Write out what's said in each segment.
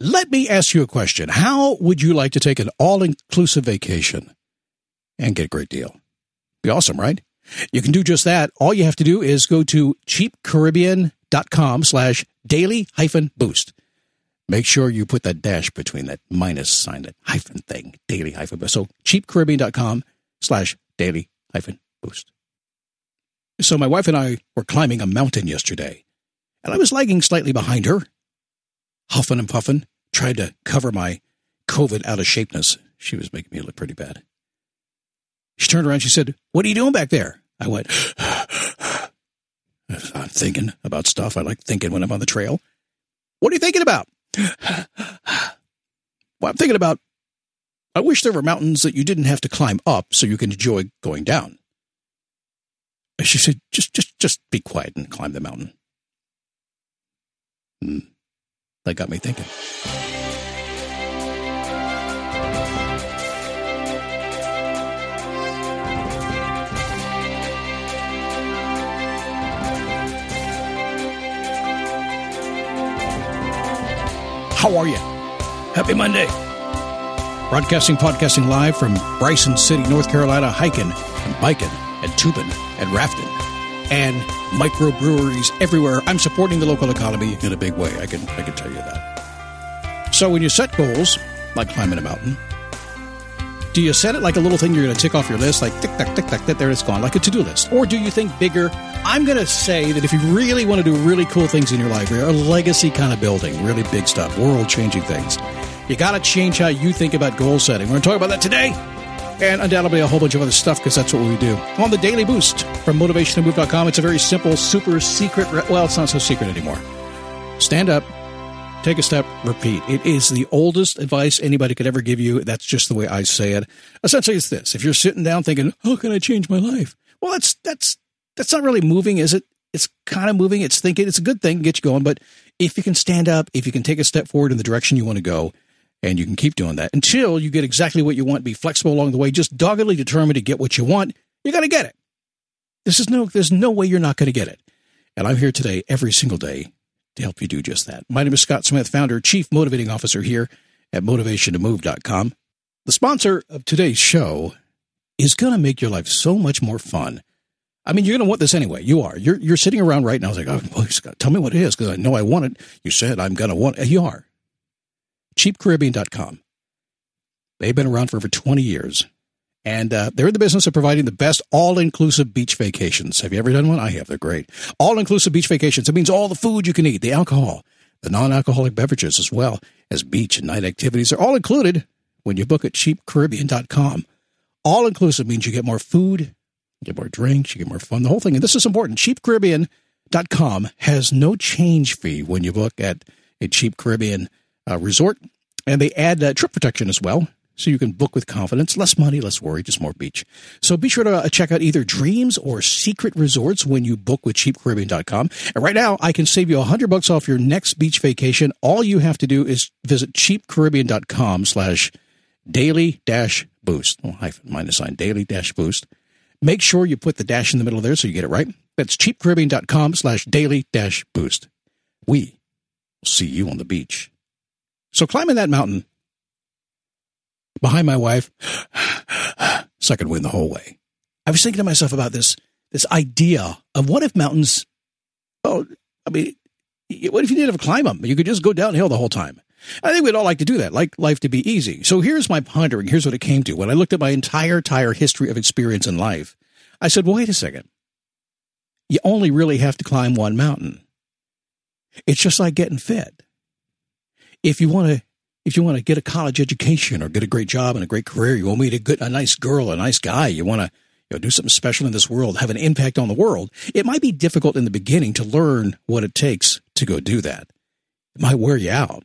Let me ask you a question. How would you like to take an all inclusive vacation and get a great deal? Be awesome, right? You can do just that. All you have to do is go to cheapcaribbean.com slash daily hyphen boost. Make sure you put that dash between that minus sign, that hyphen thing, daily hyphen boost. So cheapcaribbean.com slash daily hyphen boost. So my wife and I were climbing a mountain yesterday, and I was lagging slightly behind her huffing and puffing, tried to cover my COVID out of shapeness. She was making me look pretty bad. She turned around. She said, What are you doing back there? I went, I'm thinking about stuff. I like thinking when I'm on the trail. What are you thinking about? well, I'm thinking about, I wish there were mountains that you didn't have to climb up so you can enjoy going down. She said, just, just, just be quiet and climb the mountain. Hmm. That got me thinking. How are you? Happy Monday. Broadcasting, podcasting live from Bryson City, North Carolina, hiking and biking and tubing and rafting and microbreweries everywhere. I'm supporting the local economy in a big way. I can I can tell you that. So when you set goals, like climbing a mountain, do you set it like a little thing you're going to tick off your list, like tick tack tick tack that there it's gone, like a to do list, or do you think bigger? I'm going to say that if you really want to do really cool things in your life, a legacy kind of building, really big stuff, world changing things, you got to change how you think about goal setting. We're going to talk about that today and undoubtedly a whole bunch of other stuff because that's what we do. On the Daily Boost from motivationtomove.com, it's a very simple, super secret. Well, it's not so secret anymore. Stand up, take a step, repeat. It is the oldest advice anybody could ever give you. That's just the way I say it. Essentially, it's this: if you're sitting down thinking, "How can I change my life?" Well, that's that's that's not really moving, is it? It's kind of moving. It's thinking. It's a good thing, get you going. But if you can stand up, if you can take a step forward in the direction you want to go, and you can keep doing that until you get exactly what you want. Be flexible along the way. Just doggedly determined to get what you want. You're going to get it. This is no, there's no way you're not going to get it. And I'm here today, every single day, to help you do just that. My name is Scott Smith, founder, chief motivating officer here at motivationtomove.com. The sponsor of today's show is going to make your life so much more fun. I mean, you're going to want this anyway. You are. You're, you're sitting around right now. Like, oh, boy, Scott, tell me what it is because I know I want it. You said I'm going to want it. You are cheapcaribbean.com. They've been around for over 20 years, and uh, they're in the business of providing the best all inclusive beach vacations. Have you ever done one? I have. They're great. All inclusive beach vacations. It means all the food you can eat, the alcohol, the non alcoholic beverages, as well as beach and night activities are all included when you book at cheapcaribbean.com. All inclusive means you get more food, you get more drinks, you get more fun, the whole thing. And this is important. Cheapcaribbean.com has no change fee when you book at a Cheap Caribbean uh, resort. And they add uh, trip protection as well. So you can book with confidence, less money, less worry, just more beach. So be sure to uh, check out either Dreams or Secret Resorts when you book with cheapcaribbean.com. And right now, I can save you a hundred bucks off your next beach vacation. All you have to do is visit cheapcaribbean.com slash daily dash boost. Oh, hyphen minus sign daily dash boost. Make sure you put the dash in the middle there so you get it right. That's cheapcaribbean.com slash daily dash boost. We will see you on the beach. So climbing that mountain behind my wife, so I could win the whole way. I was thinking to myself about this this idea of what if mountains. Oh, I mean, what if you didn't have to climb them? You could just go downhill the whole time. I think we'd all like to do that, like life to be easy. So here's my pondering. Here's what it came to when I looked at my entire, entire history of experience in life. I said, well, wait a second. You only really have to climb one mountain. It's just like getting fit if you want to if you want to get a college education or get a great job and a great career, you want to meet a good, a nice girl, a nice guy, you want to you know, do something special in this world, have an impact on the world. It might be difficult in the beginning to learn what it takes to go do that. It might wear you out.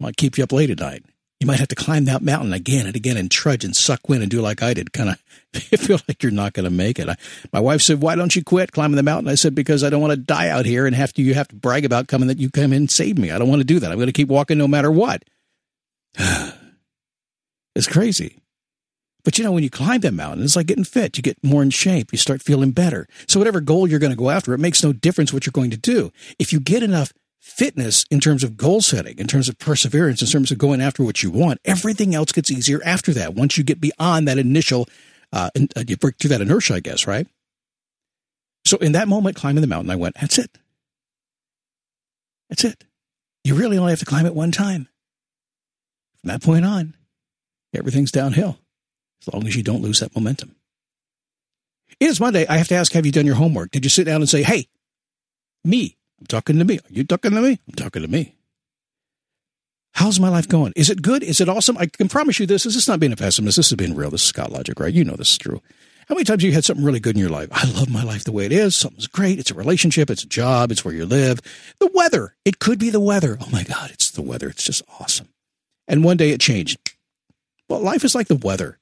Might keep you up late at night. You might have to climb that mountain again and again and trudge and suck wind and do like I did. Kind of feel like you're not going to make it. I, my wife said, "Why don't you quit climbing the mountain?" I said, "Because I don't want to die out here and have to. You have to brag about coming that you come in and save me. I don't want to do that. I'm going to keep walking no matter what." it's crazy. But you know, when you climb that mountain, it's like getting fit. You get more in shape. You start feeling better. So whatever goal you're going to go after, it makes no difference what you're going to do. If you get enough fitness in terms of goal setting, in terms of perseverance, in terms of going after what you want, everything else gets easier after that. Once you get beyond that initial, uh, uh, you break through that inertia, I guess, right? So in that moment, climbing the mountain, I went, that's it. That's it. You really only have to climb it one time. From that point on, everything's downhill as long as you don't lose that momentum. It is Monday. I have to ask, have you done your homework? Did you sit down and say, hey, me, I'm talking to me. Are you talking to me? I'm talking to me. How's my life going? Is it good? Is it awesome? I can promise you this. This is not being a pessimist. This is being real. This is Scott Logic, right? You know this is true. How many times have you had something really good in your life? I love my life the way it is. Something's great. It's a relationship. It's a job. It's where you live. The weather. It could be the weather. Oh my God, it's the weather. It's just awesome. And one day it changed. Well, life is like the weather.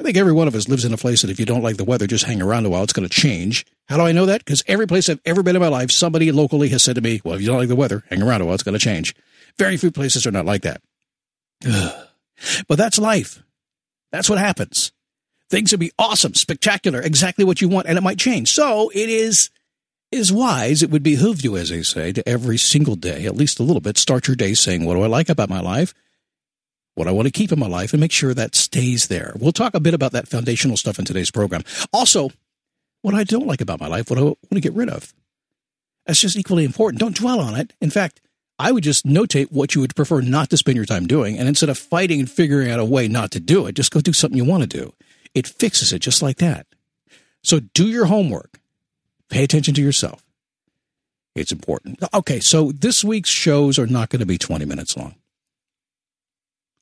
I think every one of us lives in a place that if you don't like the weather, just hang around a while. It's going to change. How do I know that? Because every place I've ever been in my life, somebody locally has said to me, well, if you don't like the weather, hang around a while. It's going to change. Very few places are not like that. but that's life. That's what happens. Things will be awesome, spectacular, exactly what you want, and it might change. So it is is wise. It would behoove you, as they say, to every single day, at least a little bit, start your day saying, what do I like about my life? What I want to keep in my life and make sure that stays there. We'll talk a bit about that foundational stuff in today's program. Also, what I don't like about my life, what I want to get rid of. That's just equally important. Don't dwell on it. In fact, I would just notate what you would prefer not to spend your time doing. And instead of fighting and figuring out a way not to do it, just go do something you want to do. It fixes it just like that. So do your homework. Pay attention to yourself. It's important. Okay, so this week's shows are not going to be 20 minutes long.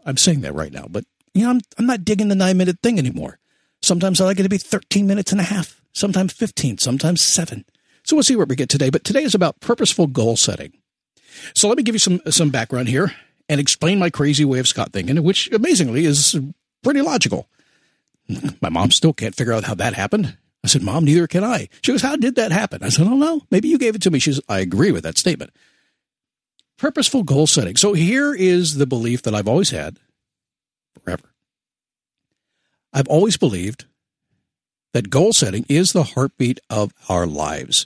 I'm saying that right now, but you know, I'm, I'm not digging the nine minute thing anymore. Sometimes I like it to be 13 minutes and a half, sometimes 15, sometimes seven. So we'll see where we get today. But today is about purposeful goal setting. So let me give you some, some background here and explain my crazy way of Scott thinking, which amazingly is pretty logical. My mom still can't figure out how that happened. I said, Mom, neither can I. She goes, How did that happen? I said, I don't know. Maybe you gave it to me. She says, I agree with that statement. Purposeful goal setting. So here is the belief that I've always had forever. I've always believed that goal setting is the heartbeat of our lives.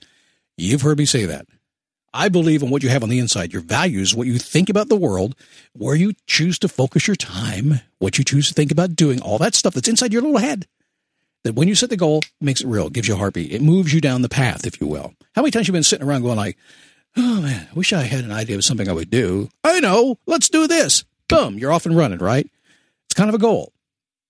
You've heard me say that. I believe in what you have on the inside, your values, what you think about the world, where you choose to focus your time, what you choose to think about doing, all that stuff that's inside your little head. That when you set the goal, makes it real, gives you a heartbeat. It moves you down the path, if you will. How many times have you been sitting around going like, Oh man, I wish I had an idea of something I would do. I know, let's do this. Boom, you're off and running, right? It's kind of a goal.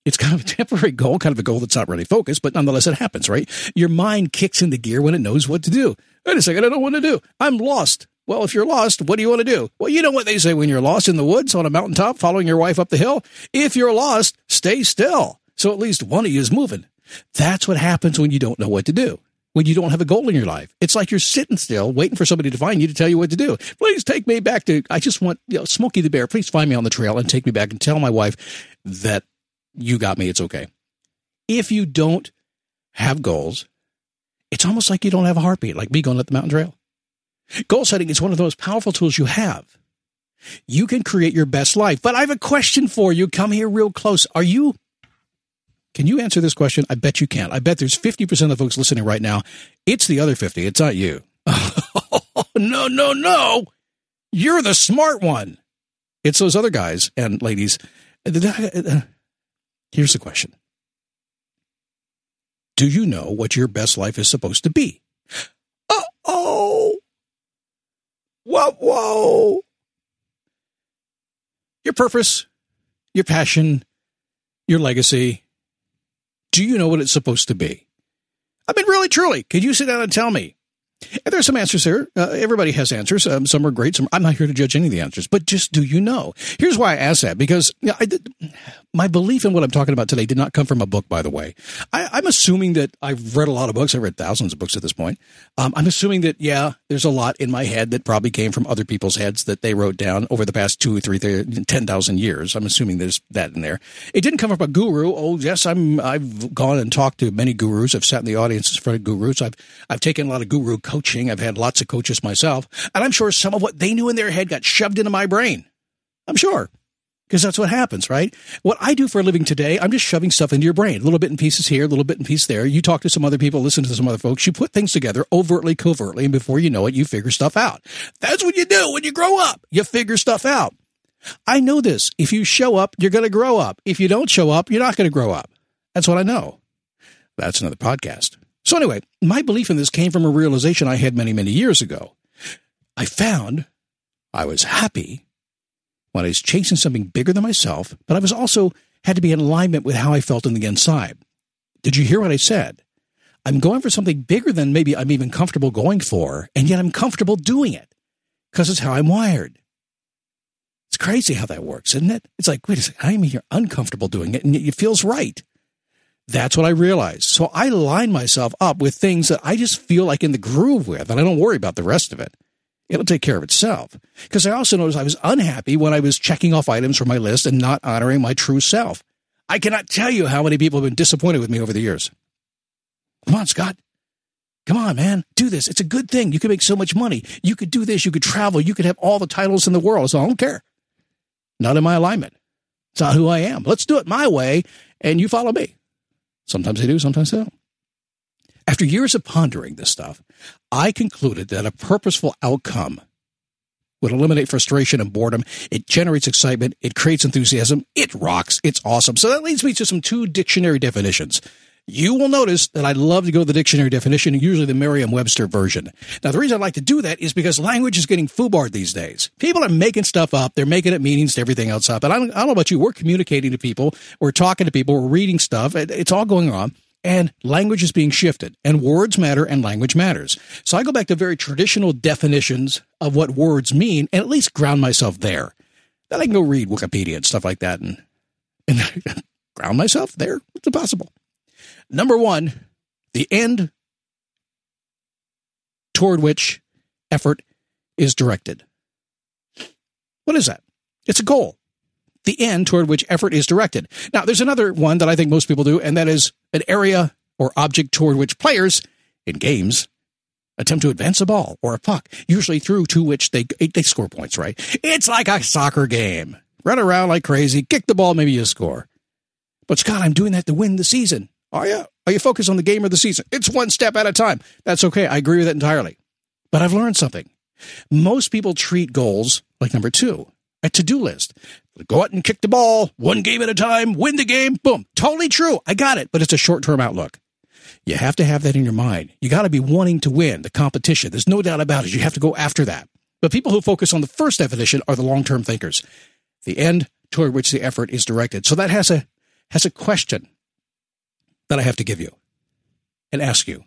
It's kind of a temporary goal, kind of a goal that's not really focused, but nonetheless it happens, right? Your mind kicks into gear when it knows what to do. Wait a second, I don't know what to do. I'm lost. Well, if you're lost, what do you want to do? Well, you know what they say when you're lost in the woods on a mountaintop following your wife up the hill? If you're lost, stay still. So at least one of you is moving. That's what happens when you don't know what to do when you don't have a goal in your life. It's like you're sitting still waiting for somebody to find you to tell you what to do. Please take me back to, I just want, you know, Smokey the Bear, please find me on the trail and take me back and tell my wife that you got me. It's okay. If you don't have goals, it's almost like you don't have a heartbeat, like me going up the mountain trail. Goal setting is one of the most powerful tools you have. You can create your best life. But I have a question for you. Come here real close. Are you can you answer this question? I bet you can't. I bet there's 50% of the folks listening right now. It's the other 50. It's not you. no, no, no. You're the smart one. It's those other guys and ladies. Here's the question Do you know what your best life is supposed to be? Uh oh. Whoa, whoa. Your purpose, your passion, your legacy, do you know what it's supposed to be? I mean, really, truly, could you sit down and tell me? And there's some answers here. Uh, everybody has answers. Um, some are great. Some I'm not here to judge any of the answers, but just do you know? Here's why I ask that because you know, my belief in what I'm talking about today did not come from a book, by the way. I, am assuming that I've read a lot of books. I've read thousands of books at this point. Um, I'm assuming that, yeah, there's a lot in my head that probably came from other people's heads that they wrote down over the past two or three, 10,000 years. I'm assuming there's that in there. It didn't come from a guru. Oh, yes, I'm, I've gone and talked to many gurus. I've sat in the audience audiences for gurus. I've, I've taken a lot of guru coaching. I've had lots of coaches myself. And I'm sure some of what they knew in their head got shoved into my brain. I'm sure because that's what happens, right? What I do for a living today, I'm just shoving stuff into your brain, a little bit in pieces here, a little bit in pieces there. You talk to some other people, listen to some other folks, you put things together overtly, covertly, and before you know it, you figure stuff out. That's what you do when you grow up. You figure stuff out. I know this. If you show up, you're going to grow up. If you don't show up, you're not going to grow up. That's what I know. That's another podcast. So anyway, my belief in this came from a realization I had many, many years ago. I found I was happy when I was chasing something bigger than myself, but I was also had to be in alignment with how I felt on the inside. Did you hear what I said? I'm going for something bigger than maybe I'm even comfortable going for, and yet I'm comfortable doing it because it's how I'm wired. It's crazy how that works, isn't it? It's like, wait a second, I'm here uncomfortable doing it, and yet it feels right. That's what I realized. So I line myself up with things that I just feel like in the groove with, and I don't worry about the rest of it it'll take care of itself. Because I also noticed I was unhappy when I was checking off items from my list and not honoring my true self. I cannot tell you how many people have been disappointed with me over the years. Come on, Scott. Come on, man. Do this. It's a good thing. You could make so much money. You could do this. You could travel. You could have all the titles in the world. So I don't care. Not in my alignment. It's not who I am. Let's do it my way, and you follow me. Sometimes they do, sometimes they don't. After years of pondering this stuff, I concluded that a purposeful outcome would eliminate frustration and boredom. It generates excitement. It creates enthusiasm. It rocks. It's awesome. So that leads me to some two dictionary definitions. You will notice that I love to go to the dictionary definition, usually the Merriam-Webster version. Now, the reason I like to do that is because language is getting foobarred these days. People are making stuff up. They're making it meanings to everything else up. And I don't, I don't know about you. We're communicating to people. We're talking to people. We're reading stuff. It's all going on and language is being shifted and words matter and language matters. So I go back to very traditional definitions of what words mean and at least ground myself there. Then I can go read Wikipedia and stuff like that and, and ground myself there. It's impossible. Number one, the end toward which effort is directed. What is that? It's a goal the end toward which effort is directed. Now, there's another one that I think most people do, and that is an area or object toward which players in games attempt to advance a ball or a puck, usually through to which they they score points, right? It's like a soccer game. Run around like crazy, kick the ball, maybe you score. But Scott, I'm doing that to win the season. Are you? Are you focused on the game or the season? It's one step at a time. That's okay. I agree with that entirely. But I've learned something. Most people treat goals like number two a to do list. Go out and kick the ball one game at a time, win the game, boom. Totally true. I got it, but it's a short term outlook. You have to have that in your mind. You got to be wanting to win the competition. There's no doubt about it. You have to go after that. But people who focus on the first definition are the long term thinkers, the end toward which the effort is directed. So that has a, has a question that I have to give you and ask you.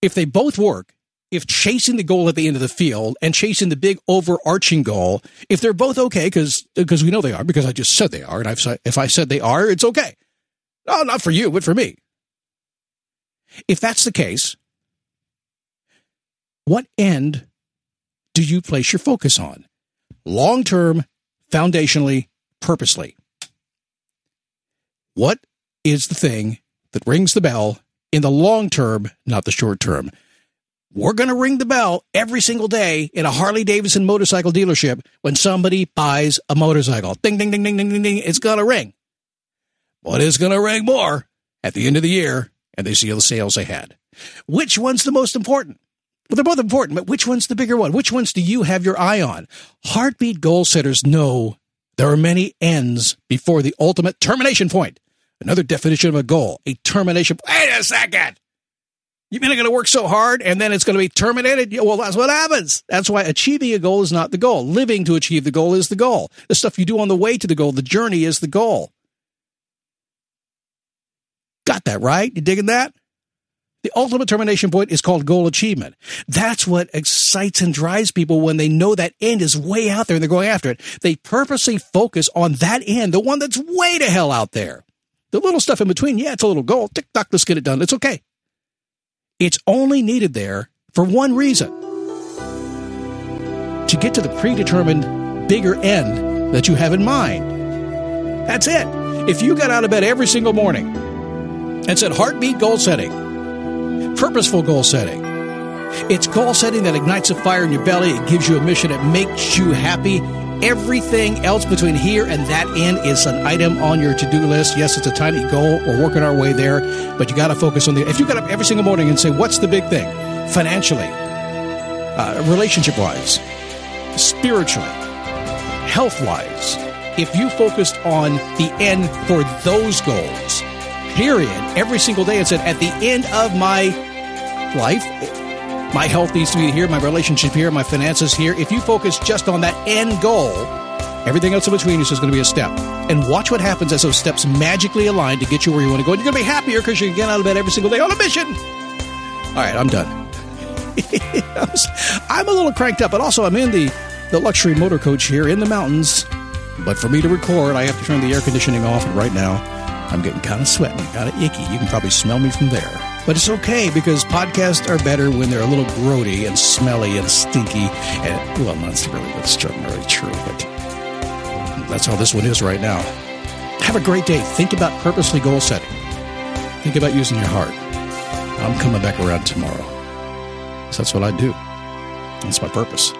If they both work, if chasing the goal at the end of the field and chasing the big overarching goal, if they're both okay, because because we know they are, because I just said they are, and I've if I said they are, it's okay. No, not for you, but for me. If that's the case, what end do you place your focus on? Long term, foundationally, purposely. What is the thing that rings the bell in the long term, not the short term? we're going to ring the bell every single day in a Harley Davidson motorcycle dealership when somebody buys a motorcycle. Ding, ding, ding, ding, ding, ding, ding. It's going to ring. But it's going to ring more at the end of the year and they see all the sales they had. Which one's the most important? Well, they're both important, but which one's the bigger one? Which ones do you have your eye on? Heartbeat goal setters know there are many ends before the ultimate termination point. Another definition of a goal, a termination. Wait a second. You mean I'm going to work so hard and then it's going to be terminated? Well, that's what happens. That's why achieving a goal is not the goal. Living to achieve the goal is the goal. The stuff you do on the way to the goal, the journey is the goal. Got that right? You digging that? The ultimate termination point is called goal achievement. That's what excites and drives people when they know that end is way out there and they're going after it. They purposely focus on that end, the one that's way to hell out there. The little stuff in between, yeah, it's a little goal. Tick tock, let's get it done. It's okay. It's only needed there for one reason to get to the predetermined bigger end that you have in mind. That's it. If you got out of bed every single morning and said heartbeat goal setting, purposeful goal setting, it's goal setting that ignites a fire in your belly, it gives you a mission, it makes you happy. Everything else between here and that end is an item on your to do list. Yes, it's a tiny goal. We're working our way there, but you got to focus on the. If you got up every single morning and say, What's the big thing? Financially, uh, relationship wise, spiritually, health wise, if you focused on the end for those goals, period, every single day and said, at the end of my life, my health needs to be here, my relationship here, my finances here. If you focus just on that end goal, everything else in between is just going to be a step. And watch what happens as those steps magically align to get you where you want to go. And you're going to be happier because you can get out of bed every single day on a mission. All right, I'm done. I'm a little cranked up, but also I'm in the, the luxury motor coach here in the mountains. But for me to record, I have to turn the air conditioning off. And right now, I'm getting kind of sweating, kind of icky. You can probably smell me from there. But it's okay because podcasts are better when they're a little grody and smelly and stinky. And, well, that's really, that's really true, but that's how this one is right now. Have a great day. Think about purposely goal setting. Think about using your heart. I'm coming back around tomorrow. That's what I do. That's my purpose.